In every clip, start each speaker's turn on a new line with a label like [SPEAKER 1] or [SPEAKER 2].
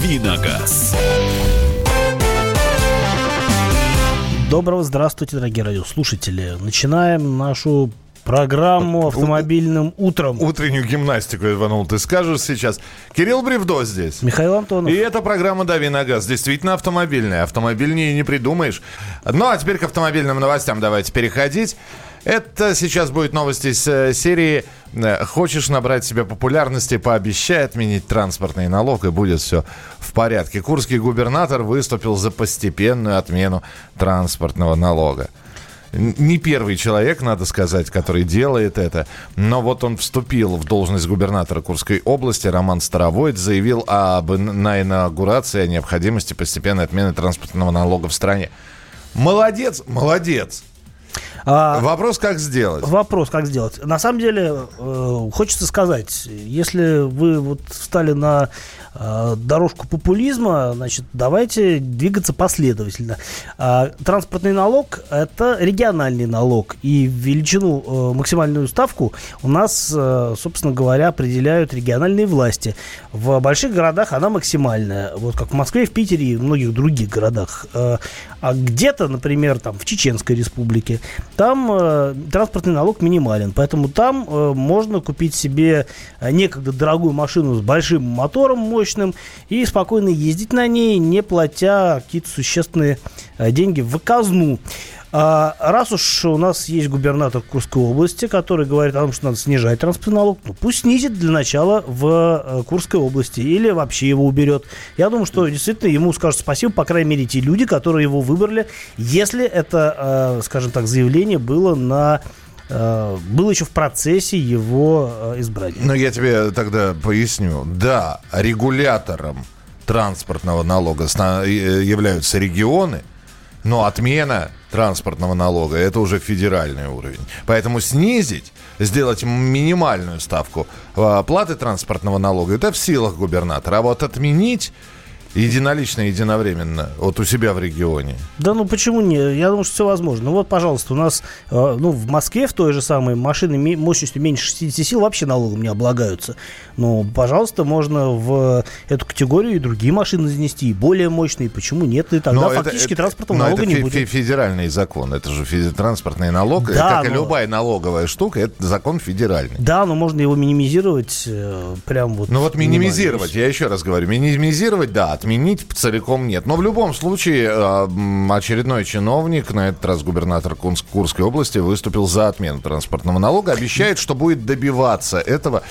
[SPEAKER 1] Давиногаз.
[SPEAKER 2] Доброго здравствуйте, дорогие радиослушатели. Начинаем нашу программу автомобильным утром.
[SPEAKER 3] Утреннюю гимнастику, Иванул, ты скажешь сейчас. Кирилл Бревдо здесь.
[SPEAKER 2] Михаил Антонов.
[SPEAKER 3] И это программа «Дави на газ». Действительно автомобильная. Автомобильнее не придумаешь. Ну, а теперь к автомобильным новостям давайте переходить. Это сейчас будет новости из э, серии э, «Хочешь набрать себе популярности, пообещай отменить транспортный налог, и будет все в порядке». Курский губернатор выступил за постепенную отмену транспортного налога. Не первый человек, надо сказать, который делает это. Но вот он вступил в должность губернатора Курской области. Роман Старовойт заявил об, на инаугурации о необходимости постепенной отмены транспортного налога в стране. Молодец, молодец. А, вопрос, как сделать?
[SPEAKER 2] Вопрос, как сделать. На самом деле, э, хочется сказать, если вы вот встали на э, дорожку популизма, значит, давайте двигаться последовательно. Э, транспортный налог – это региональный налог, и величину, э, максимальную ставку у нас, э, собственно говоря, определяют региональные власти. В больших городах она максимальная, вот как в Москве, в Питере и в многих других городах. Э, а где-то, например, там в Чеченской республике, там э, транспортный налог минимален, поэтому там э, можно купить себе э, некогда дорогую машину с большим мотором мощным и спокойно ездить на ней, не платя какие-то существенные э, деньги в казну. А раз уж у нас есть губернатор Курской области, который говорит о том, что надо снижать транспортный налог, ну, пусть снизит для начала в э, Курской области или вообще его уберет. Я думаю, что действительно ему скажут спасибо, по крайней мере, те люди, которые его выбрали, если это, э, скажем так, заявление было на э, был еще в процессе его избрания.
[SPEAKER 3] Ну, я тебе тогда поясню. Да, регулятором транспортного налога являются регионы, но отмена транспортного налога это уже федеральный уровень. Поэтому снизить, сделать минимальную ставку э, платы транспортного налога, это в силах губернатора. А вот отменить Единолично, единовременно, вот у себя в регионе.
[SPEAKER 2] Да ну почему не? Я думаю, что все возможно. Ну вот, пожалуйста, у нас э, ну, в Москве в той же самой машины мощностью меньше 60 сил вообще налогом не облагаются. Ну, пожалуйста, можно в эту категорию и другие машины занести, и более мощные. Почему нет? И тогда но фактически это, транспортного но налога
[SPEAKER 3] это
[SPEAKER 2] не будет.
[SPEAKER 3] федеральный закон. Это же транспортный налог. Да, как но... и любая налоговая штука, это закон федеральный.
[SPEAKER 2] Да, но можно его минимизировать э, прям вот.
[SPEAKER 3] Ну вот минимизировать, я еще раз говорю, минимизировать, да, отменить целиком нет. Но в любом случае э, очередной чиновник, на этот раз губернатор Курской области, выступил за отмену транспортного налога, обещает, что будет добиваться этого.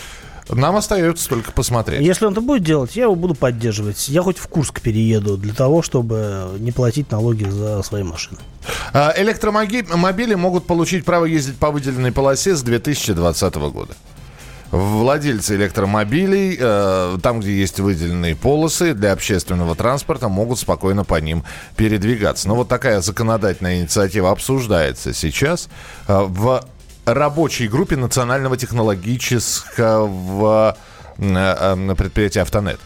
[SPEAKER 3] Нам остается только посмотреть.
[SPEAKER 2] Если он это будет делать, я его буду поддерживать. Я хоть в Курск перееду для того, чтобы не платить налоги за свои машины.
[SPEAKER 3] А, электромобили могут получить право ездить по выделенной полосе с 2020 года владельцы электромобилей, э, там, где есть выделенные полосы для общественного транспорта, могут спокойно по ним передвигаться. Но вот такая законодательная инициатива обсуждается сейчас э, в рабочей группе Национального технологического э, э, предприятия «Автонет».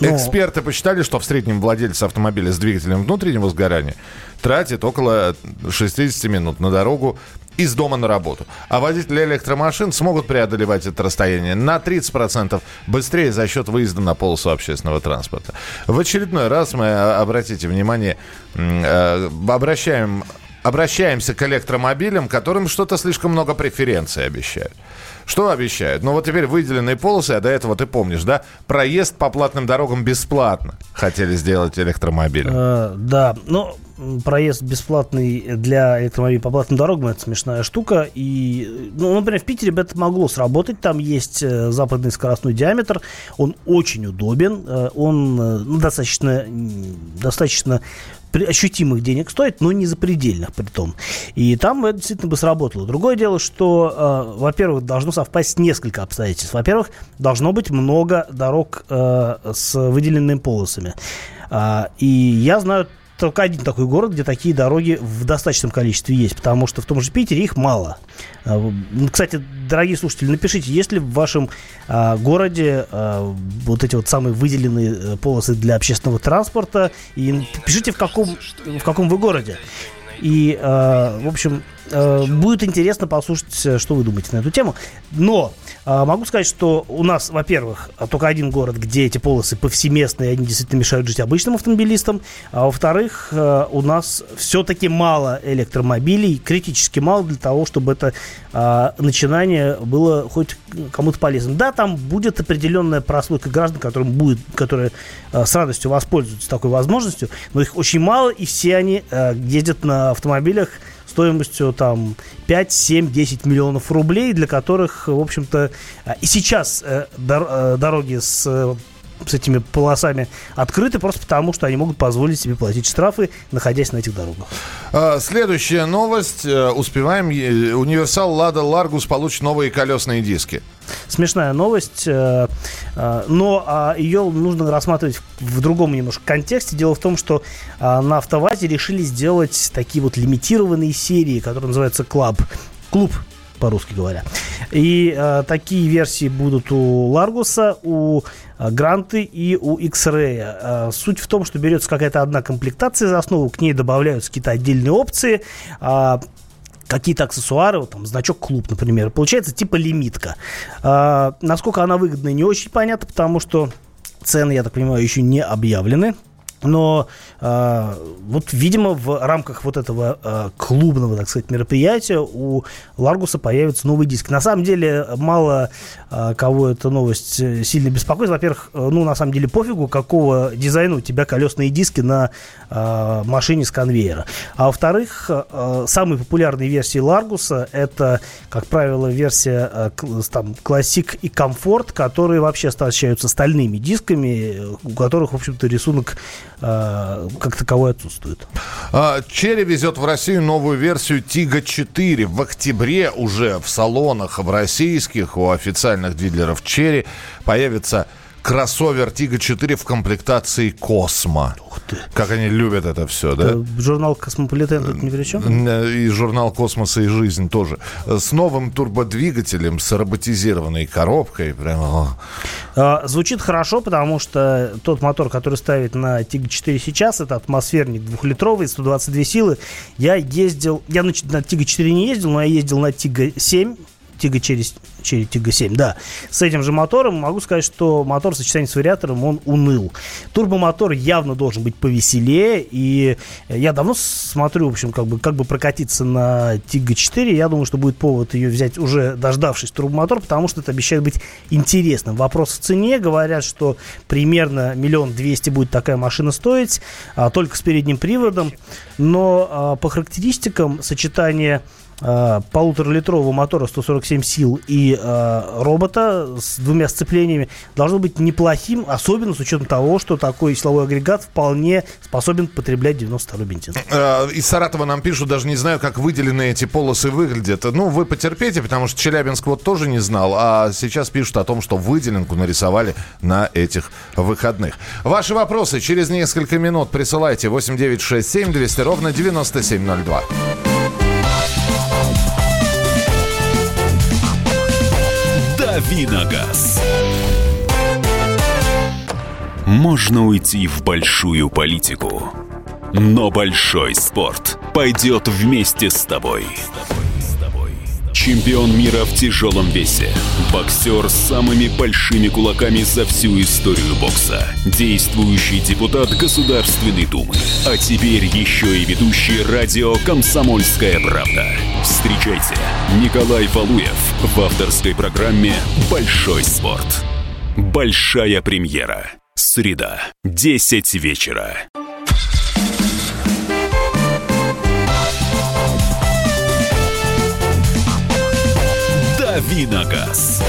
[SPEAKER 3] Но... Эксперты посчитали, что в среднем владелец автомобиля с двигателем внутреннего сгорания тратит около 60 минут на дорогу из дома на работу. А водители электромашин смогут преодолевать это расстояние на 30% быстрее за счет выезда на полосу общественного транспорта. В очередной раз мы, а, обратите внимание, э, обращаем обращаемся к электромобилям, которым что-то слишком много преференций обещают. Что обещают? Ну вот теперь выделенные полосы, а до этого ты помнишь, да? Проезд по платным дорогам бесплатно хотели сделать электромобилем. Э,
[SPEAKER 2] да, но проезд бесплатный для электромобилей по платным дорогам это смешная штука. И, ну, например, в Питере бы это могло сработать. Там есть э, западный скоростной диаметр. Он очень удобен. Э, он э, ну, достаточно, достаточно ощутимых денег стоит, но не запредельных при том. И там это действительно бы сработало. Другое дело, что, э, во-первых, должно совпасть несколько обстоятельств. Во-первых, должно быть много дорог э, с выделенными полосами. Э, и я знаю только один такой город, где такие дороги в достаточном количестве есть, потому что в том же Питере их мало. А, кстати, дорогие слушатели, напишите, есть ли в вашем а, городе а, вот эти вот самые выделенные э, полосы для общественного транспорта, и пишите, в каком, в каком вы городе. И, в общем, будет интересно послушать, что вы думаете на эту тему. Но э, могу сказать, что у нас, во-первых, только один город, где эти полосы повсеместные, они действительно мешают жить обычным автомобилистам. А во-вторых, э, у нас все-таки мало электромобилей, критически мало для того, чтобы это э, начинание было хоть кому-то полезным. Да, там будет определенная прослойка граждан, которым будет, которые э, с радостью воспользуются такой возможностью, но их очень мало, и все они э, ездят на автомобилях стоимостью там 5, 7, 10 миллионов рублей, для которых, в общем-то, э, и сейчас э, дор- дороги с с этими полосами открыты просто потому, что они могут позволить себе платить штрафы, находясь на этих дорогах.
[SPEAKER 3] А, следующая новость. Э, успеваем. Универсал Лада Ларгус получит новые колесные диски.
[SPEAKER 2] Смешная новость, э, э, но а, ее нужно рассматривать в другом немножко контексте. Дело в том, что а, на АвтоВАЗе решили сделать такие вот лимитированные серии, которые называются Club. Клуб по-русски говоря. И э, такие версии будут у Ларгуса, у э, Гранты и у X-Ray. Э, суть в том, что берется какая-то одна комплектация за основу, к ней добавляются какие-то отдельные опции. Э, какие-то аксессуары, вот, там, значок клуб, например. Получается типа лимитка. Э, насколько она выгодна, не очень понятно, потому что цены, я так понимаю, еще не объявлены. Но э, вот, видимо, в рамках вот этого э, клубного, так сказать, мероприятия у Ларгуса появится новый диск. На самом деле, мало э, кого эта новость э, сильно беспокоит. Во-первых, э, ну, на самом деле, пофигу, какого дизайна у тебя колесные диски на э, машине с конвейера. А во-вторых, э, самые популярные версии Ларгуса это, как правило, версия э, там, Classic и Комфорт, которые вообще оснащаются стальными дисками, у которых, в общем-то, рисунок э, как таковой отсутствует.
[SPEAKER 3] А, Черри везет в Россию новую версию Тига 4. В октябре уже в салонах в российских у официальных дилеров Черри появится кроссовер Tiggo 4 в комплектации Cosmo. Ух ты. Как они любят это все, да?
[SPEAKER 2] Это журнал Космополитен тут ни при чем?
[SPEAKER 3] И журнал Космоса и жизнь тоже. С новым турбодвигателем, с роботизированной коробкой. Прямо...
[SPEAKER 2] А, звучит хорошо, потому что тот мотор, который ставит на Tiggo 4 сейчас, это атмосферник двухлитровый, 122 силы. Я ездил, я на, на Tiggo 4 не ездил, но я ездил на Tiggo 7 Тига через, через Тига 7, да. С этим же мотором могу сказать, что мотор в сочетании с вариатором, он уныл. Турбомотор явно должен быть повеселее, и я давно смотрю, в общем, как бы, как бы прокатиться на Тига 4. Я думаю, что будет повод ее взять уже дождавшись турбомотор, потому что это обещает быть интересным. Вопрос в цене. Говорят, что примерно миллион двести будет такая машина стоить, а, только с передним приводом. Но а, по характеристикам сочетание э, полуторалитрового мотора 147 сил и э, робота с двумя сцеплениями должно быть неплохим, особенно с учетом того, что такой силовой агрегат вполне способен потреблять 92 бензин.
[SPEAKER 3] Э, из Саратова нам пишут, даже не знаю, как выделены эти полосы выглядят. Ну, вы потерпите, потому что Челябинск вот тоже не знал, а сейчас пишут о том, что выделенку нарисовали на этих выходных. Ваши вопросы через несколько минут присылайте 8967 200 ровно 9702.
[SPEAKER 1] Давиногаз. Можно уйти в большую политику, но большой спорт пойдет вместе с тобой. Чемпион мира в тяжелом весе. Боксер с самыми большими кулаками за всю историю бокса. Действующий депутат Государственной Думы. А теперь еще и ведущий радио «Комсомольская правда». Встречайте, Николай Валуев в авторской программе «Большой спорт». Большая премьера. Среда, 10 вечера. Давиногаз.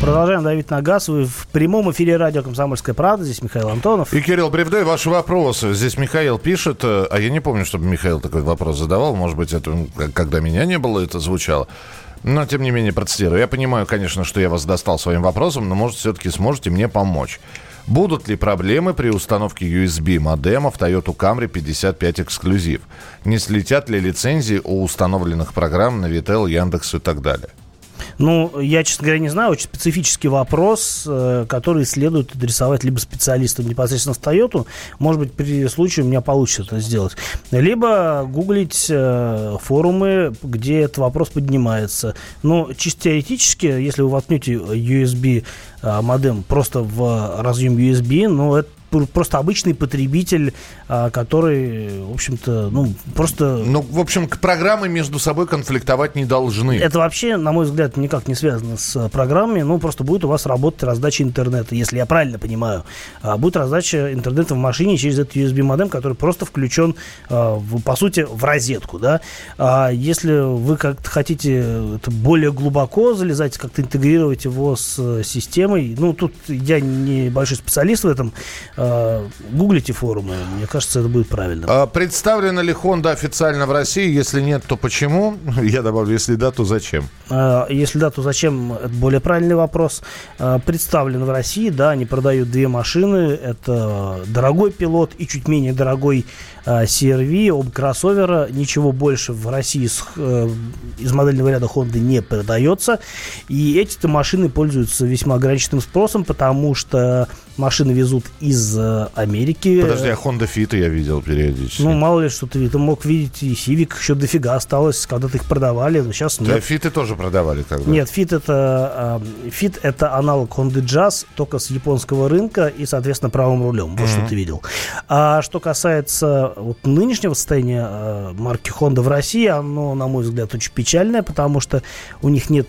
[SPEAKER 2] Продолжаем давить на газ. Вы в прямом эфире радио «Комсомольская правда». Здесь Михаил Антонов.
[SPEAKER 3] И Кирилл Бревдой, ваши вопросы. Здесь Михаил пишет, э, а я не помню, чтобы Михаил такой вопрос задавал. Может быть, это когда меня не было, это звучало. Но, тем не менее, процитирую. Я понимаю, конечно, что я вас достал своим вопросом, но, может, все-таки сможете мне помочь. Будут ли проблемы при установке USB модема в Toyota Camry 55 эксклюзив? Не слетят ли лицензии у установленных программ на Vitel, Яндекс и так далее?
[SPEAKER 2] Ну, я, честно говоря, не знаю. Очень специфический вопрос, э, который следует адресовать либо специалистам непосредственно с Toyota. Может быть, при случае у меня получится это сделать. Либо гуглить э, форумы, где этот вопрос поднимается. Но чисто теоретически, если вы воткнете USB э, модем просто в разъем USB, ну, это просто обычный потребитель, а, который, в общем-то, ну, просто...
[SPEAKER 3] Ну, в общем, программы между собой конфликтовать не должны.
[SPEAKER 2] Это вообще, на мой взгляд, никак не связано с программами. Ну, просто будет у вас работать раздача интернета, если я правильно понимаю. А, будет раздача интернета в машине через этот USB-модем, который просто включен, а, по сути, в розетку, да. Если вы как-то хотите это более глубоко залезать, как-то интегрировать его с системой, ну, тут я не большой специалист в этом, Э, гуглите форумы, мне кажется, это будет правильно.
[SPEAKER 3] А представлена ли Honda официально в России? Если нет, то почему? Я добавлю, если да, то зачем?
[SPEAKER 2] А, если да, то зачем? Это более правильный вопрос. А, представлена в России, да, они продают две машины. Это дорогой пилот и чуть менее дорогой CRV, оба кроссовера. Ничего больше в России с, э, из модельного ряда Honda не продается. И эти машины пользуются весьма ограниченным спросом, потому что машины везут из э, Америки.
[SPEAKER 3] Подожди, а Honda Fit я видел периодически.
[SPEAKER 2] Ну, мало ли, что ты, ты мог видеть, и Civic еще дофига осталось, когда-то их продавали, но сейчас нет. Да,
[SPEAKER 3] Фиты тоже продавали тогда.
[SPEAKER 2] Нет, Fit это, Fit э, это аналог Honda Jazz, только с японского рынка и, соответственно, правым рулем. Вот mm-hmm. что ты видел. А что касается вот нынешнего состояния э, марки Honda в России, оно, на мой взгляд, очень печальное, потому что у них нет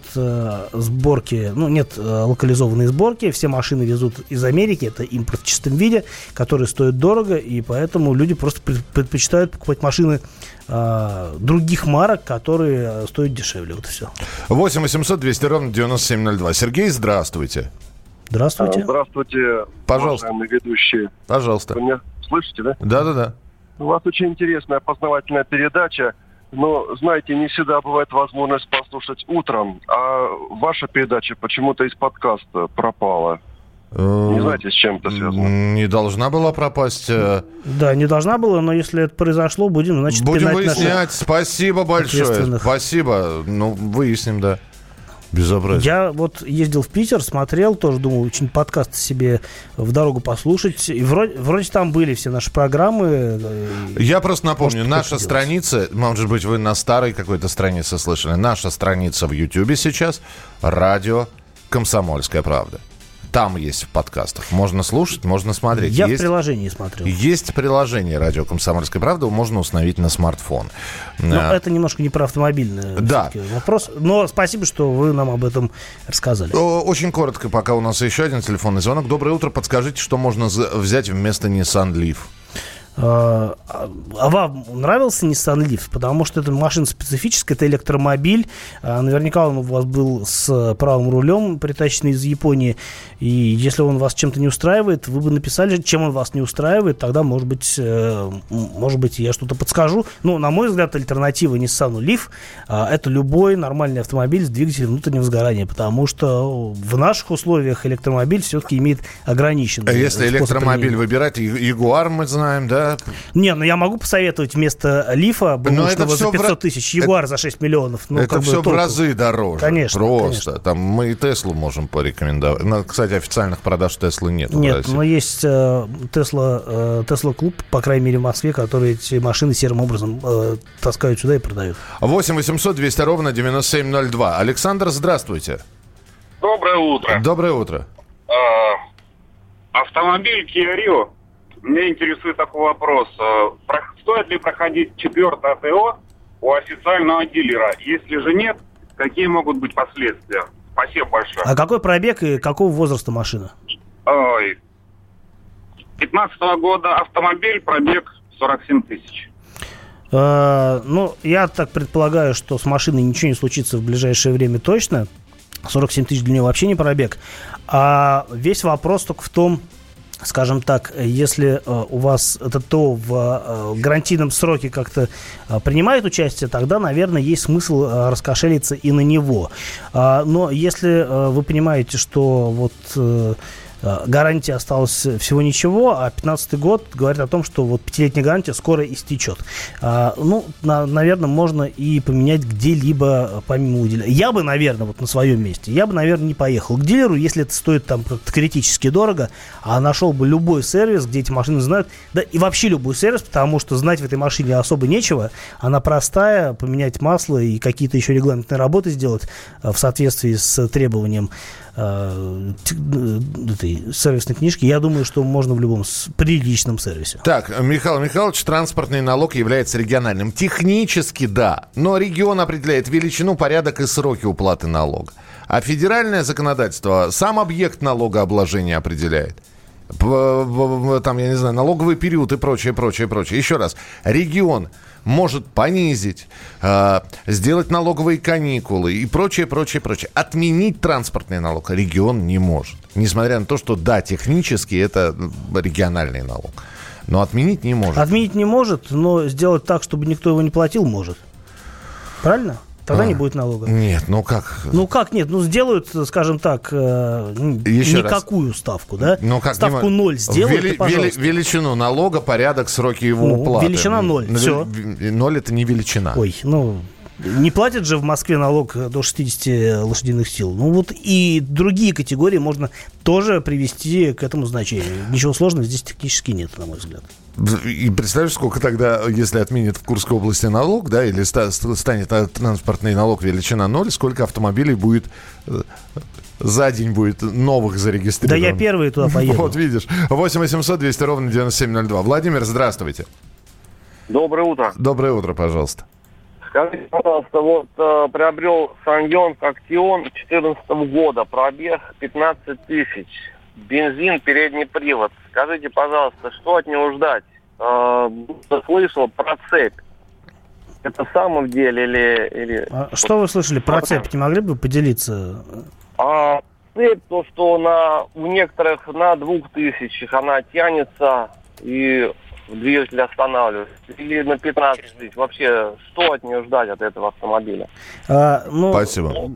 [SPEAKER 2] сборки, ну, нет локализованной сборки, все машины везут из Америки, это импорт в чистом виде, который стоит дорого, и поэтому люди просто предпочитают покупать машины э, других марок, которые стоят дешевле. Вот и все.
[SPEAKER 3] 8 800 200 ровно 9702. Сергей, здравствуйте.
[SPEAKER 2] Здравствуйте.
[SPEAKER 4] Здравствуйте,
[SPEAKER 3] Пожалуйста.
[SPEAKER 4] ведущие.
[SPEAKER 3] Пожалуйста.
[SPEAKER 4] Вы меня слышите, да?
[SPEAKER 3] Да-да-да.
[SPEAKER 4] У вас очень интересная познавательная передача. Но, знаете, не всегда бывает возможность послушать утром, а ваша передача почему-то из подкаста пропала. Не э, знаете, с чем это связано?
[SPEAKER 3] Не должна была пропасть. Э,
[SPEAKER 2] да, не должна была, но если это произошло, будем, значит,
[SPEAKER 3] Будем выяснять. Спасибо большое. Спасибо. Ну, выясним, да. Безобразие.
[SPEAKER 2] Я вот ездил в Питер, смотрел, тоже думал, очень подкаст себе в дорогу послушать. И вроде, вроде там были все наши программы. Э,
[SPEAKER 3] Я просто напомню, Может, наша страница, может быть, вы на старой какой-то странице слышали, наша страница в Ютьюбе сейчас, радио «Комсомольская правда». Там есть в подкастах. Можно слушать, можно смотреть.
[SPEAKER 2] Я
[SPEAKER 3] есть,
[SPEAKER 2] в приложении смотрел.
[SPEAKER 3] Есть приложение «Радио Комсомольская правда», можно установить на смартфон.
[SPEAKER 2] Но а, это немножко не про автомобильный да. вопрос. Но спасибо, что вы нам об этом рассказали.
[SPEAKER 3] Очень коротко, пока у нас еще один телефонный звонок. Доброе утро. Подскажите, что можно взять вместо Nissan Leaf?
[SPEAKER 2] А, а вам нравился Nissan Leaf? Потому что это машина специфическая, это электромобиль. А, наверняка он у вас был с правым рулем, притащенный из Японии. И если он вас чем-то не устраивает, вы бы написали, чем он вас не устраивает, тогда, может быть, э, может быть, я что-то подскажу. Ну, на мой взгляд, альтернатива Nissan Leaf а, это любой нормальный автомобиль с двигателем внутреннего сгорания, потому что в наших условиях электромобиль все-таки имеет ограниченный.
[SPEAKER 3] Если электромобиль выбирать, Ягуар мы знаем, да,
[SPEAKER 2] не, ну я могу посоветовать вместо Лифа бэушного за 500 тысяч, Ягуар это... за 6 миллионов.
[SPEAKER 3] Ну, это все бы, в разы дороже.
[SPEAKER 2] Конечно.
[SPEAKER 3] Просто.
[SPEAKER 2] Конечно.
[SPEAKER 3] Там мы и Теслу можем порекомендовать. Ну, кстати, официальных продаж Теслы нет.
[SPEAKER 2] Нет, но есть э, Тесла, э, Тесла клуб, по крайней мере, в Москве, которые эти машины серым образом э, таскают сюда и продают.
[SPEAKER 3] 8 800 200 ровно 9702. Александр, здравствуйте.
[SPEAKER 5] Доброе утро.
[SPEAKER 3] Доброе утро.
[SPEAKER 5] А, автомобиль Kia Rio меня интересует такой вопрос. Э, стоит ли проходить четвертое ТО у официального дилера? Если же нет, какие могут быть последствия? Спасибо большое.
[SPEAKER 2] А какой пробег и какого возраста машина?
[SPEAKER 5] Ой, 15 -го года автомобиль, пробег 47 тысяч.
[SPEAKER 2] Uh, ну, я так предполагаю, что с машиной ничего не случится в ближайшее время точно. 47 тысяч для нее вообще не пробег. А весь вопрос только в том, скажем так, если э, у вас это то в э, гарантийном сроке как-то э, принимает участие, тогда, наверное, есть смысл раскошелиться и на него. А, но если вы понимаете, что вот гарантии осталось всего ничего, а 15 год говорит о том, что вот пятилетняя гарантия скоро истечет. А, ну, на, наверное, можно и поменять где-либо помимо дилера. Я бы, наверное, вот на своем месте, я бы, наверное, не поехал к дилеру, если это стоит там критически дорого, а нашел бы любой сервис, где эти машины знают, да и вообще любой сервис, потому что знать в этой машине особо нечего, она простая, поменять масло и какие-то еще регламентные работы сделать э, в соответствии с требованием э, этой сервисной книжки, я думаю, что можно в любом приличном сервисе.
[SPEAKER 3] Так, Михаил Михайлович, транспортный налог является региональным. Технически да, но регион определяет величину, порядок и сроки уплаты налога. А федеральное законодательство сам объект налогообложения определяет там, я не знаю, налоговый период и прочее, прочее, прочее. Еще раз, регион может понизить, э, сделать налоговые каникулы и прочее, прочее, прочее. Отменить транспортный налог регион не может. Несмотря на то, что да, технически это региональный налог. Но отменить не может.
[SPEAKER 2] Отменить не может, но сделать так, чтобы никто его не платил, может. Правильно? Тогда а, не будет налога.
[SPEAKER 3] Нет, ну как?
[SPEAKER 2] Ну как нет? Ну сделают, скажем так, э, Еще никакую раз. ставку, да?
[SPEAKER 3] Ну как?
[SPEAKER 2] Ставку ноль сделают,
[SPEAKER 3] Вели, вели, величину налога, порядок, сроки его ну, уплаты.
[SPEAKER 2] Величина ноль, все.
[SPEAKER 3] Ноль это не величина.
[SPEAKER 2] Ой, ну... Не платят же в Москве налог до 60 лошадиных сил. Ну вот и другие категории можно тоже привести к этому значению. Ничего сложного здесь технически нет, на мой взгляд.
[SPEAKER 3] И представляешь, сколько тогда, если отменят в Курской области налог, да, или станет транспортный налог величина ноль, сколько автомобилей будет э, за день будет новых зарегистрировано.
[SPEAKER 2] Да я первый туда поеду.
[SPEAKER 3] Вот видишь. 8 800 200 ровно 9702. Владимир, здравствуйте.
[SPEAKER 6] Доброе утро.
[SPEAKER 3] Доброе утро, пожалуйста.
[SPEAKER 6] Скажите, пожалуйста, вот э, приобрел Саньон Актион 2014 года, пробег 15 тысяч, бензин, передний привод. Скажите, пожалуйста, что от него ждать? Э, слышал про цепь. Это в самом деле или... или...
[SPEAKER 2] А что вы слышали про цепь? Не могли бы поделиться?
[SPEAKER 6] А, цепь, то, что на, у некоторых на двух тысячах она тянется, и двигатель останавливается. Или на 15 тысяч. Вообще, что от нее ждать, от этого автомобиля?
[SPEAKER 2] А, ну,
[SPEAKER 3] Спасибо.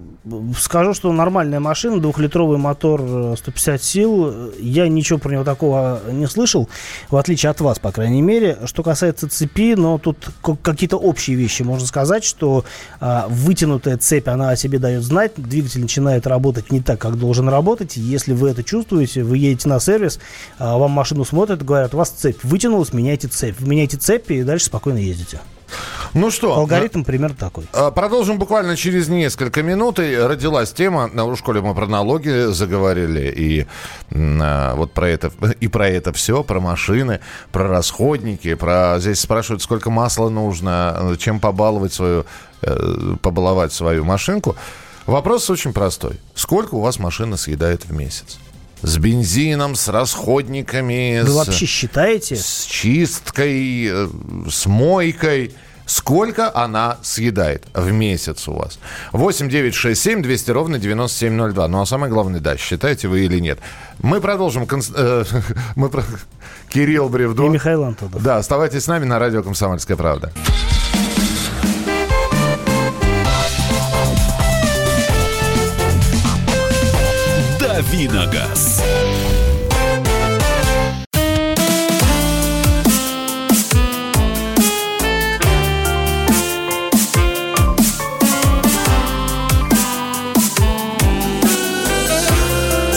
[SPEAKER 2] Скажу, что нормальная машина, двухлитровый мотор 150 э, сил. Я ничего про него такого не слышал, в отличие от вас, по крайней мере. Что касается цепи, но тут какие-то общие вещи можно сказать, что а, вытянутая цепь, она о себе дает знать, двигатель начинает работать не так, как должен работать. Если вы это чувствуете, вы едете на сервис, а, вам машину смотрят, говорят, у вас цепь вытянулась, меняйте цепь. Вы меняете цепь и дальше спокойно ездите.
[SPEAKER 3] Ну что?
[SPEAKER 2] Алгоритм на... примерно такой.
[SPEAKER 3] А, продолжим буквально через несколько минут. И родилась тема, на школе мы про налоги заговорили, и а, вот про это, и про это все, про машины, про расходники, про... Здесь спрашивают, сколько масла нужно, чем побаловать свою, э, побаловать свою машинку. Вопрос очень простой. Сколько у вас машина съедает в месяц? С бензином, с расходниками.
[SPEAKER 2] Вы
[SPEAKER 3] с,
[SPEAKER 2] вообще считаете?
[SPEAKER 3] С чисткой, э, с мойкой. Сколько она съедает в месяц у вас? 8 9 6 7 200 ровно 9702. Ну а самое главное, да, считаете вы или нет. Мы продолжим. Конс... Э, мы. Кирилл Бревдо.
[SPEAKER 2] И Михаил Антонов.
[SPEAKER 3] Да, оставайтесь с нами на радио «Комсомольская правда».
[SPEAKER 1] Давиногаз.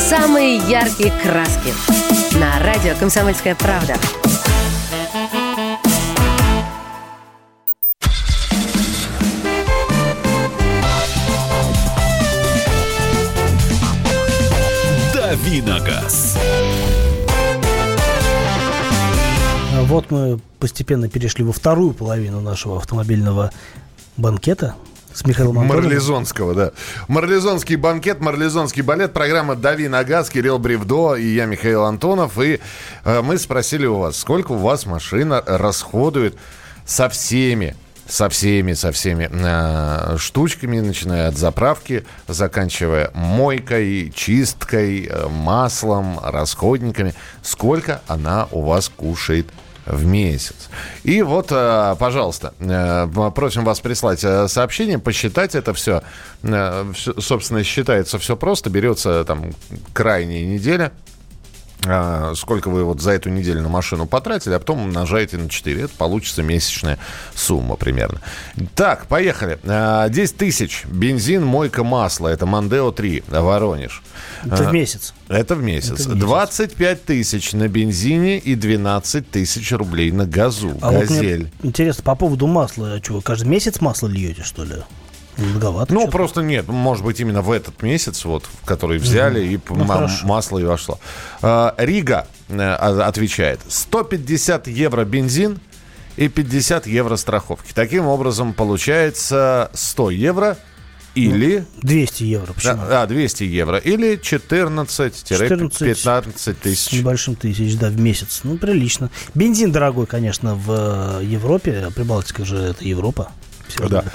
[SPEAKER 7] Самые яркие краски. На радио «Комсомольская правда».
[SPEAKER 2] Вот мы постепенно перешли во вторую половину нашего автомобильного банкета с Михаилом Антоновым.
[SPEAKER 3] Марлезонского, да. Марлезонский банкет, марлезонский балет, программа «Дави на газ», Кирилл Бревдо и я, Михаил Антонов. И э, мы спросили у вас, сколько у вас машина расходует со всеми со всеми, со всеми э, штучками, начиная от заправки, заканчивая мойкой, чисткой, э, маслом, расходниками. Сколько она у вас кушает в месяц. И вот, э, пожалуйста, э, просим вас прислать э, сообщение, посчитать это все. Собственно, считается все просто. Берется там крайняя неделя, сколько вы вот за эту неделю на машину потратили, а потом умножаете на 4. Это получится месячная сумма примерно. Так, поехали. А, 10 тысяч. Бензин, мойка, масло. Это Мандео 3, Воронеж.
[SPEAKER 2] Это
[SPEAKER 3] А,
[SPEAKER 2] в месяц.
[SPEAKER 3] Это в месяц.
[SPEAKER 2] Это в месяц.
[SPEAKER 3] 25 тысяч на бензине и 12 тысяч рублей на газу.
[SPEAKER 2] А вот
[SPEAKER 3] Газель.
[SPEAKER 2] интересно, по поводу масла, а что, каждый месяц масло льете, что ли? Многовато.
[SPEAKER 3] Ну, просто нет, может быть, именно в этот месяц, вот, который взяли, и
[SPEAKER 2] Ну,
[SPEAKER 3] м- масло и вошло. А, Рига э, а- отвечает, 150 евро бензин и 50 евро страховки. Таким образом, получается 100 евро или...
[SPEAKER 2] 200 евро. Почему?
[SPEAKER 3] Да, а, 200 евро. Или 14-15
[SPEAKER 2] С
[SPEAKER 3] тысяч.
[SPEAKER 2] небольшим тысяч, да, в месяц. Ну, прилично. Бензин дорогой, конечно, в э, Европе. Прибалтика же это Европа. Всё
[SPEAKER 3] Да.
[SPEAKER 2] равно.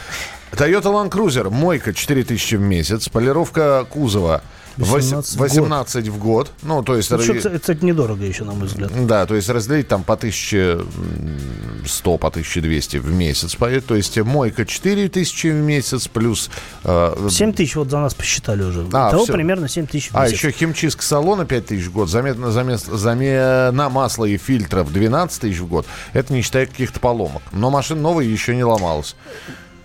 [SPEAKER 3] Toyota Land Cruiser, мойка 4000 в месяц, полировка кузова
[SPEAKER 2] 18
[SPEAKER 3] 18, в год. Ну, то есть...
[SPEAKER 2] Ну, что, кстати, недорого еще, на мой взгляд.
[SPEAKER 3] Да, то есть разделить там по 1100, по 1200 в месяц. То есть мойка 4000 в месяц плюс... э,
[SPEAKER 2] 7 тысяч вот за нас посчитали уже.
[SPEAKER 3] А,
[SPEAKER 2] Того
[SPEAKER 3] всё.
[SPEAKER 2] примерно 7 тысяч в
[SPEAKER 3] А,
[SPEAKER 2] месяц.
[SPEAKER 3] еще химчистка салона 5 тысяч в год, замена, замес- замена масла и фильтров 12 тысяч в год. Это не считая каких-то поломок. Но машина новая еще не ломалась.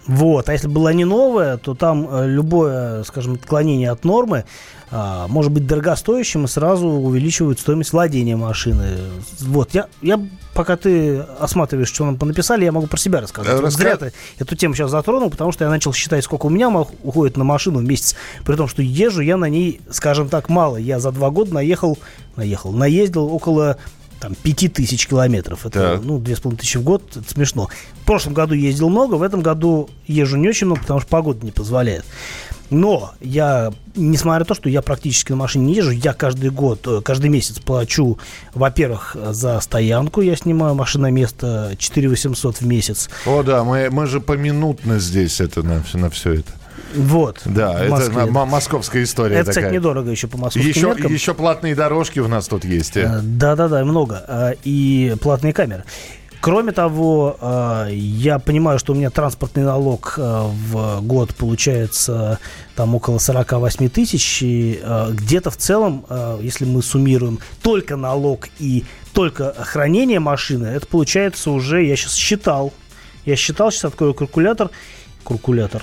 [SPEAKER 2] Вот, а если была не новая, то там э, любое, скажем, отклонение от нормы а, может быть дорогостоящим и сразу увеличивает стоимость владения машины. Вот, я, я пока ты осматриваешь, что нам понаписали, я могу про себя рассказать.
[SPEAKER 3] Э,
[SPEAKER 2] Вот
[SPEAKER 3] раска-
[SPEAKER 2] Зря ты эту тему сейчас затронул, потому что я начал считать, сколько у меня уходит на машину в месяц, при том, что езжу я на ней, скажем так, мало. Я за два года наехал, наехал, наездил около там, пяти тысяч километров. Это,
[SPEAKER 3] Так.
[SPEAKER 2] ну, две с половиной тысячи в год, это смешно. В прошлом году ездил много, в этом году езжу не очень много, потому что погода не позволяет. Но я, несмотря на то, что я практически на машине не езжу, я каждый год, э, каждый месяц плачу, во-первых, за стоянку, я снимаю машиноместо 4 800 в месяц.
[SPEAKER 3] О, да, мы, мы же поминутно здесь это на, на все это.
[SPEAKER 2] Вот.
[SPEAKER 3] Да, это московская история
[SPEAKER 2] Это,
[SPEAKER 3] такая.
[SPEAKER 2] кстати, недорого еще по московским
[SPEAKER 3] еще,
[SPEAKER 2] меркам.
[SPEAKER 3] еще платные дорожки у нас тут есть. э.
[SPEAKER 2] Э, Да-да-да, много. Э, И платные камеры. Кроме того, я понимаю, что у меня транспортный налог в год получается там около 48 тысяч. И где-то в целом, если мы суммируем только налог и только хранение машины, это получается уже, я сейчас считал, я считал, сейчас открою калькулятор, калькулятор.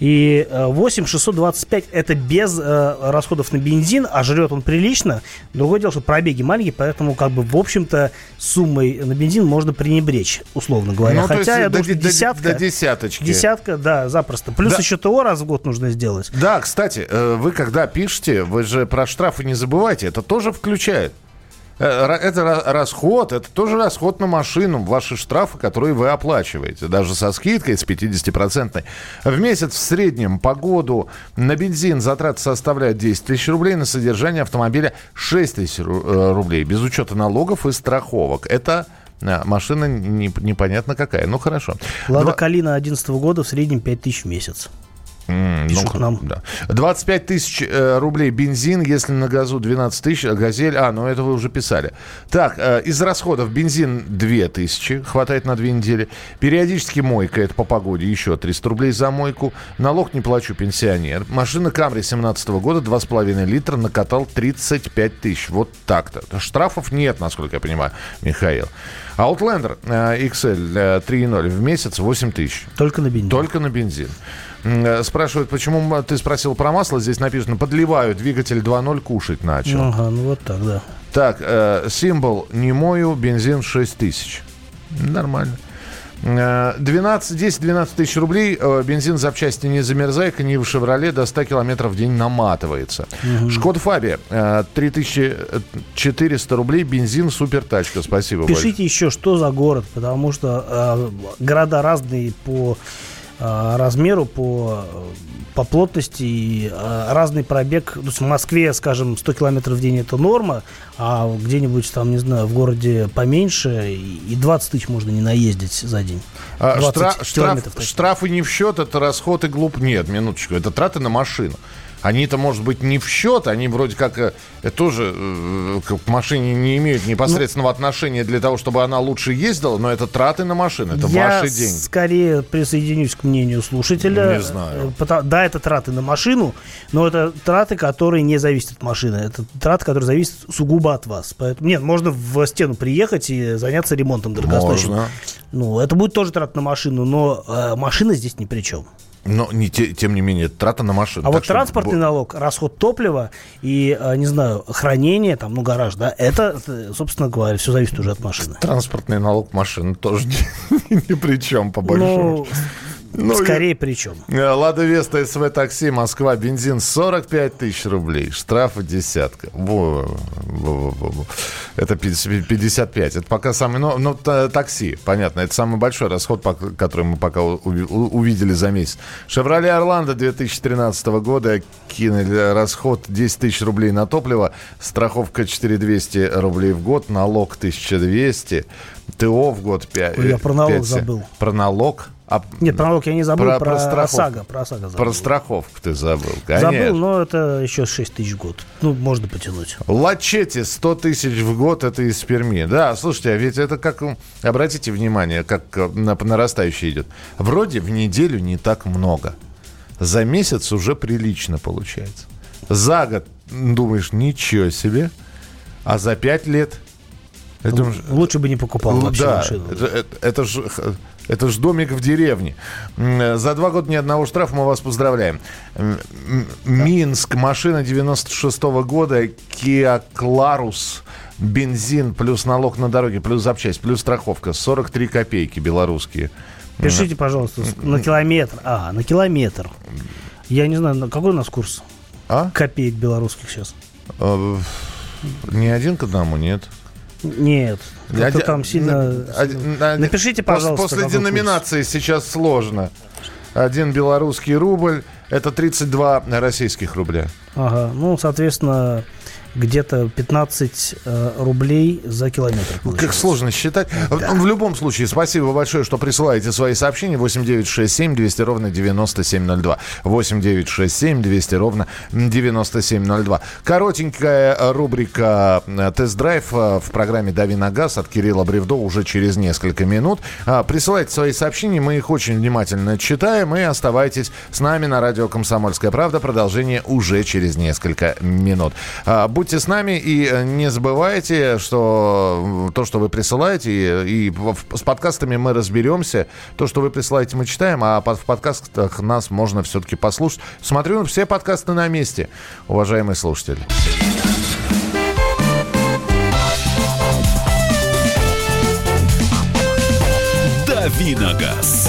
[SPEAKER 2] И э, 8625 это без э, расходов на бензин, а жрет он прилично. Другое дело, что пробеги маленькие, поэтому, как бы, в общем-то, суммой на бензин можно пренебречь, условно говоря.
[SPEAKER 3] Ну,
[SPEAKER 2] Хотя, я
[SPEAKER 3] до-
[SPEAKER 2] думаю, что
[SPEAKER 3] до-
[SPEAKER 2] десятка,
[SPEAKER 3] до десяточки.
[SPEAKER 2] десятка, да, запросто. Плюс
[SPEAKER 3] Да.
[SPEAKER 2] еще ТО раз в год нужно сделать.
[SPEAKER 3] Да, кстати, э, вы когда пишете, вы же про штрафы не забывайте, это тоже включает. Э, Это ра- расход, это тоже расход на машину, ваши штрафы, которые вы оплачиваете, даже со скидкой с 50%. В месяц в среднем по году на бензин затраты составляют 10 тысяч рублей, на содержание автомобиля 6 тысяч э, рублей, без учета налогов и страховок. Это э, машина не- непонятно какая. Ну, хорошо.
[SPEAKER 2] Лада
[SPEAKER 3] Два-
[SPEAKER 2] Калина 2011 года в среднем 5 тысяч в месяц. Пишут
[SPEAKER 3] х-
[SPEAKER 2] нам.
[SPEAKER 3] Да. 25 тысяч э, рублей бензин, если на газу 12 тысяч, а газель... А, ну это вы уже писали. Так, э, из расходов бензин 2 тысячи, хватает на 2 недели. Периодически мойка, это по погоде, еще 300 рублей за мойку. Налог не плачу, пенсионер. Машина Камри 17 года, 2,5 литра, накатал 35 тысяч. Вот так-то. Штрафов нет, насколько я понимаю, Михаил. Outlander э, XL э, 3.0 в месяц 8 тысяч.
[SPEAKER 2] Только на бензин.
[SPEAKER 3] Только на бензин. Э, Спрашивают, почему ты спросил про масло? Здесь написано, подливаю, двигатель 2.0 кушать начал.
[SPEAKER 2] Ага, ну вот так, да.
[SPEAKER 3] Так, э, символ не мою, бензин 6 тысяч. Нормально. Э, 12, 10-12 тысяч рублей, э, бензин запчасти не замерзайка, не в «Шевроле», до 100 километров в день наматывается. Шкода Фабия, э, 3400 рублей, бензин, супер тачка, спасибо
[SPEAKER 2] Пишите еще, что за город, потому что э, города разные по э, размеру, по, э, по плотности, и э, разный пробег. То есть в Москве, скажем, 100 километров в день это норма, а где-нибудь там, не знаю, в городе поменьше и и 20 тысяч можно не наездить за день.
[SPEAKER 3] А,
[SPEAKER 2] 20
[SPEAKER 3] штра- штраф-
[SPEAKER 2] точнее.
[SPEAKER 3] штрафы не в счет, это расход и глуп. Нет, минуточку, это траты на машину. Они-то, может быть, не в счет, они вроде как э, тоже э, к машине не имеют непосредственного отношения для того, чтобы она лучше ездила, но это траты на машину, это
[SPEAKER 2] Я
[SPEAKER 3] ваши деньги.
[SPEAKER 2] скорее присоединюсь к мнению слушателя.
[SPEAKER 3] Не знаю.
[SPEAKER 2] Э, Да, это траты на машину, но это траты, которые не зависят от машины. Это траты, которые зависят сугубо от вас. Поэтому нет, можно в стену приехать и заняться ремонтом дорогостоящим.
[SPEAKER 3] Можно.
[SPEAKER 2] Ну, это будет тоже трата на машину, но э, машина здесь ни при чем.
[SPEAKER 3] Но не, те- тем не менее, трата на машину.
[SPEAKER 2] А вот
[SPEAKER 3] что
[SPEAKER 2] транспортный налог, расход топлива и, э, не знаю, хранение, там, ну, гараж, да, это, э, собственно говоря, все зависит уже от машины.
[SPEAKER 3] Транспортный налог машины тоже ни, ни при чем, по большому.
[SPEAKER 2] Ну, скорее причем.
[SPEAKER 3] Э, Лада Веста СВ такси Москва бензин 45 тысяч рублей штрафы десятка Во, во, во, во, во. это 50 55 это пока самый ну, ну, та- такси понятно это самый большой расход который мы пока увидели за месяц Шевроле Орландо 2013 года кинули расход 10 тысяч рублей на топливо страховка 4200 рублей в год налог 1200 ТО в год 5
[SPEAKER 2] Ой, я про налог забыл.
[SPEAKER 3] про налог А-
[SPEAKER 2] Нет, про налог я не забыл, про,
[SPEAKER 3] про страховку.
[SPEAKER 2] ОСАГО. Про ОСАГО забыл.
[SPEAKER 3] Про страховку ты забыл, конечно.
[SPEAKER 2] Забыл, но это еще 6 тысяч в год. Ну, можно потянуть.
[SPEAKER 3] Лачете 100 тысяч в год, это из Перми. Да, слушайте, а ведь это как... Обратите внимание, как э, на, по нарастающей идет. Вроде в неделю не так много. За месяц уже прилично получается. За год думаешь, ничего себе. А за пять лет... Это
[SPEAKER 2] Лучше бы не покупал вообще
[SPEAKER 3] да,
[SPEAKER 2] машину.
[SPEAKER 3] Это, это, это ж, х- это ж домик в деревне. Э, За два года ни одного штрафа мы вас поздравляем. Минск, машина 96 года, Kia Clarus, бензин, плюс налог на дороге, плюс запчасть, плюс страховка, 43 копейки белорусские.
[SPEAKER 2] Пишите, пожалуйста, на километр. А, на километр. Я не знаю, на какой у нас курс
[SPEAKER 3] А?
[SPEAKER 2] копеек белорусских сейчас?
[SPEAKER 3] Э, Не один к одному, нет.
[SPEAKER 2] Нет, как-то
[SPEAKER 3] Один-
[SPEAKER 2] там сильно...
[SPEAKER 3] на-
[SPEAKER 2] Напишите, пожалуйста,
[SPEAKER 3] После
[SPEAKER 2] какой курс.
[SPEAKER 3] деноминации сейчас сложно. Один белорусский рубль – это 32 российских рубля.
[SPEAKER 2] Ага, ну, соответственно, где-то 15 э, рублей за километр.
[SPEAKER 3] Как
[SPEAKER 2] получается.
[SPEAKER 3] сложно считать. В любом случае, спасибо большое, что присылаете свои сообщения. 8967 200 ровно 9702. 8967 200 ровно 9702. Коротенькая рубрика э, «Тест-драйв» э, в программе «Дави на газ» от Кирилла Бревдо уже через несколько минут. Присылайте свои сообщения, мы их очень внимательно читаем. И оставайтесь с нами на радио «Комсомольская правда». Продолжение уже через несколько минут. А, Будьте с нами и э, не забывайте, что то, что вы присылаете, и, и с подкастами мы разберемся. То, что вы присылаете, мы читаем, а в подкастах нас можно все-таки послушать. Смотрю, все подкасты на месте, уважаемые слушатели.
[SPEAKER 1] Давиногаз.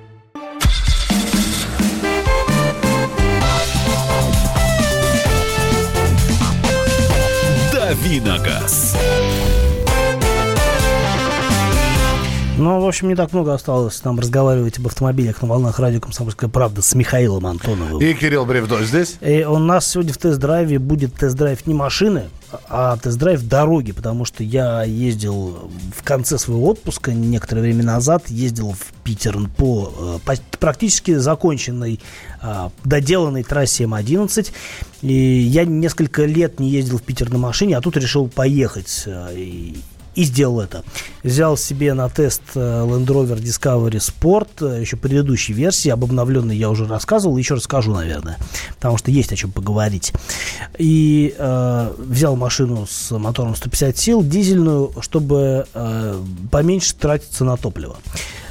[SPEAKER 1] Давиногаз.
[SPEAKER 2] Ну, в общем, не так много осталось нам разговаривать об автомобилях на волнах радио «Комсомольская правда» с Михаилом Антоновым.
[SPEAKER 3] И Кирилл Бревдо здесь.
[SPEAKER 2] И у нас сегодня в тест-драйве будет тест-драйв не машины, а тест-драйв дороги, потому что я ездил в конце своего отпуска, некоторое время назад, ездил в Питер по, э, по- практически законченной, а, доделанной трассе М11. И я несколько лет не ездил в Питер на машине, а тут решил поехать. э, И, и сделал это. Взял себе на тест э, Land Rover Discovery Sport, э, еще предыдущей версии, об обновленной я уже рассказывал, еще расскажу, наверное, потому что есть о чем поговорить. И э, взял машину с мотором 150 сил, дизельную, чтобы э, поменьше тратиться на топливо.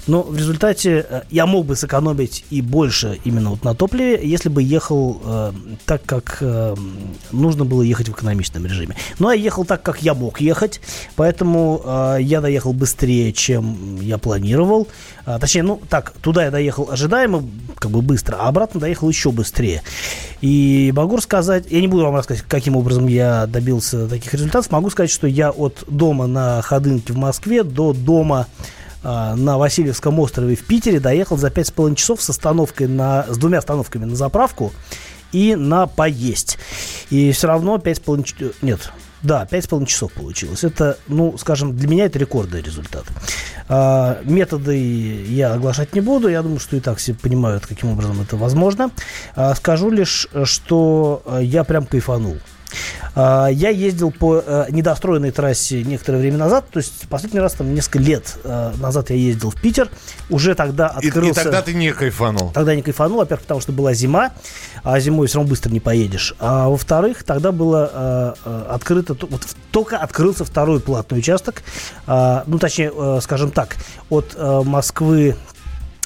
[SPEAKER 2] Но в результате э, я мог бы сэкономить и больше именно вот на топливе, если бы ехал э, так, как э, нужно было ехать в экономичном режиме. Но я ехал так, как я мог ехать, поэтому э, я доехал быстрее, чем я планировал. А, точнее, ну так, туда я доехал ожидаемо, как бы быстро, а обратно доехал еще быстрее. И могу рассказать, я не буду вам рассказать, каким образом я добился таких результатов, могу сказать, что я от дома на Ходынке в Москве до дома а, на Васильевском острове в Питере доехал за 5,5 часов с остановкой на, с двумя остановками на заправку и на поесть. И все равно 5,5 часов... Нет, да, 5,5 часов получилось. Это, ну, скажем, для меня это рекордный результат. А, методы я оглашать не буду. Я думаю, что и так все понимают, каким образом это возможно. А, скажу лишь, что я прям кайфанул. А, я ездил по э, недостроенной трассе некоторое время назад, то есть последний раз там несколько лет э, назад я ездил в Питер, уже тогда открылся...
[SPEAKER 3] И, и тогда ты не кайфанул?
[SPEAKER 2] Тогда не кайфанул, во-первых, потому что была зима, а зимой все равно быстро не поедешь. А во-вторых, тогда было э, открыто, вот только открылся второй платный участок, а, ну точнее, скажем так, от Москвы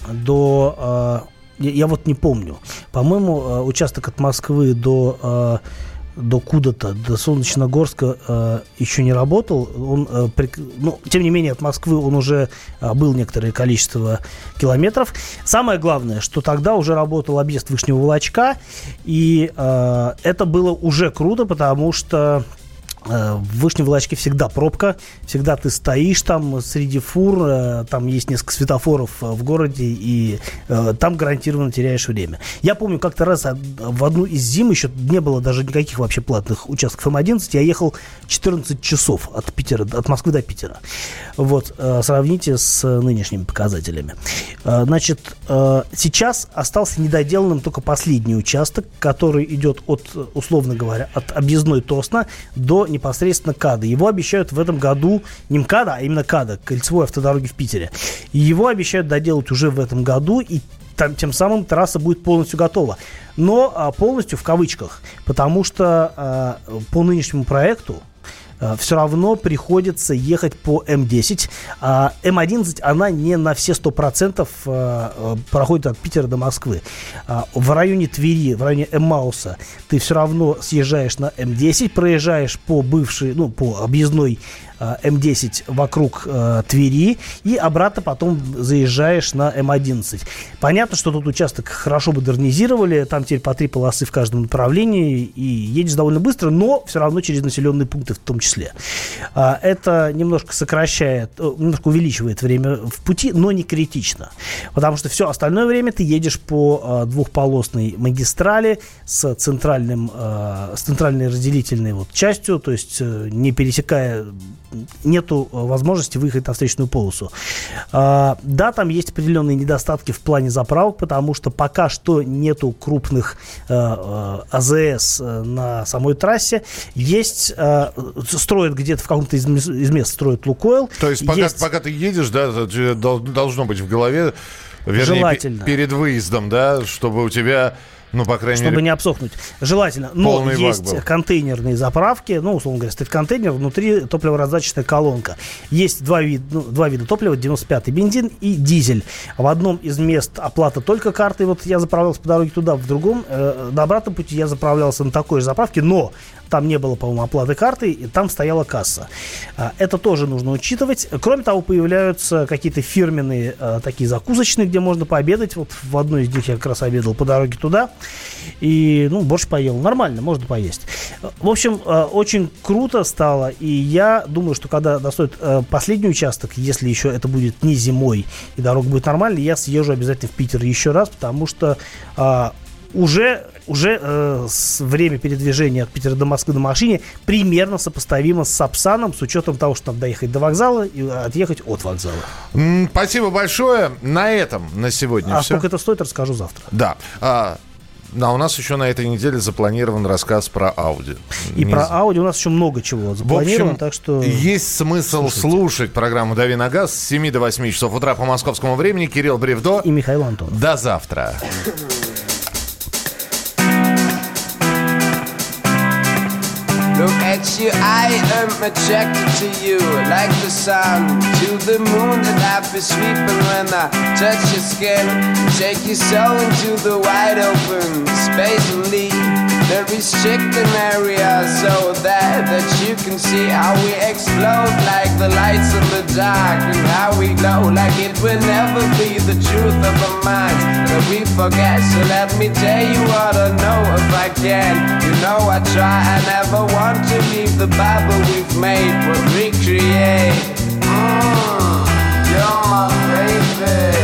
[SPEAKER 2] до... Я, я вот не помню. По-моему, участок от Москвы до до куда-то, до Солнечногорска э, еще не работал. Он, э, при, ну, тем не менее, от Москвы он уже э, был некоторое количество километров. Самое главное, что тогда уже работал объезд Вышнего Волочка, и э, это было уже круто, потому что в Вышней Волочке всегда пробка, всегда ты стоишь там среди фур, э, там есть несколько светофоров э, в городе, и там гарантированно теряешь время. Я помню, как-то раз в одну из зим еще не было даже никаких вообще платных участков М11, я ехал 14 часов от Питера, от Москвы до Питера. Вот, сравните с нынешними показателями. Значит, сейчас остался недоделанным только последний участок, который идет от, условно говоря, от объездной Тосна до непосредственно КАДа. Его обещают в этом году, не МКАДа, а именно КАДа, кольцевой автодороги в Питере. И его обещают доделать уже в этом году, и там, тем самым трасса будет полностью готова. Но а, полностью в кавычках, потому что а, по нынешнему проекту все равно приходится ехать по М10. А М11, она не на все 100% э, э, проходит от Питера до Москвы. А в районе Твери, в районе Эммауса ты все равно съезжаешь на М10, проезжаешь по бывшей, ну, по объездной Э, М10 вокруг э, Твери и обратно потом заезжаешь на М11. Понятно, что тут участок хорошо модернизировали, там теперь по три полосы в каждом направлении и едешь довольно быстро, но все равно через населенные пункты в том числе. А, это немножко сокращает, э, немножко увеличивает время в пути, но не критично, потому что все остальное время ты едешь по э, двухполосной магистрали с центральным, с центральной разделительной вот частью, то есть не пересекая нету э, возможности выехать на встречную полосу. А, да, там есть определенные недостатки в плане заправок, потому что пока что нету крупных э, э, АЗС на самой трассе. Есть, строят где-то в каком-то из, из мест строят Лукойл.
[SPEAKER 3] То есть пока, есть... пока ты едешь, да, должно быть в голове, вернее, Желательно. перед выездом, да, чтобы у тебя ну, по крайней
[SPEAKER 2] чтобы
[SPEAKER 3] мере.
[SPEAKER 2] не обсохнуть. Желательно. Но есть контейнерные заправки. Ну, условно говоря, стоит контейнер, внутри топливораздаточная колонка. Есть два, вид, ну, два вида топлива, 95-й бензин и дизель. В одном из мест оплата только картой. Вот я заправлялся по дороге туда, в другом. Э, на обратном пути я заправлялся на такой же заправке, но там не было, по-моему, оплаты карты, и там стояла касса. А, это тоже нужно учитывать. Кроме того, появляются какие-то фирменные а, такие закусочные, где можно пообедать. Вот в одной из них я как раз обедал по дороге туда. И, ну, борщ поел. Нормально, можно поесть. В общем, а, очень круто стало. И я думаю, что когда достроят последний участок, если еще это будет не зимой и дорога будет нормальной, я съезжу обязательно в Питер еще раз, потому что уже уже э, с время передвижения от Питера до Москвы на машине примерно сопоставимо с Сапсаном, с учетом того, что надо доехать до вокзала и отъехать от вокзала.
[SPEAKER 3] Спасибо большое. На этом на сегодня
[SPEAKER 2] а
[SPEAKER 3] все.
[SPEAKER 2] сколько это стоит, расскажу завтра.
[SPEAKER 3] Да. А, а у нас еще на этой неделе запланирован рассказ про Ауди.
[SPEAKER 2] И Не про Ауди у нас еще много чего запланировано,
[SPEAKER 3] общем,
[SPEAKER 2] так что...
[SPEAKER 3] Есть смысл слушайте. слушать программу «Дави на газ» с 7 до 8 часов утра по московскому времени. Кирилл Бревдо.
[SPEAKER 2] И Михаил Антон.
[SPEAKER 3] До завтра.
[SPEAKER 8] You, I am attracted to you like the sun to the moon that I've been sweeping when I touch your skin. Take your soul into the wide open space and leave the restricting area so that that you can see how we explode like the lights in the dark and how we glow like it will never be the truth of our minds that we forget. So let me tell you what I know if I can. You know I try, I never want to leave the Bible we've made, but recreate. Mm, you're my baby,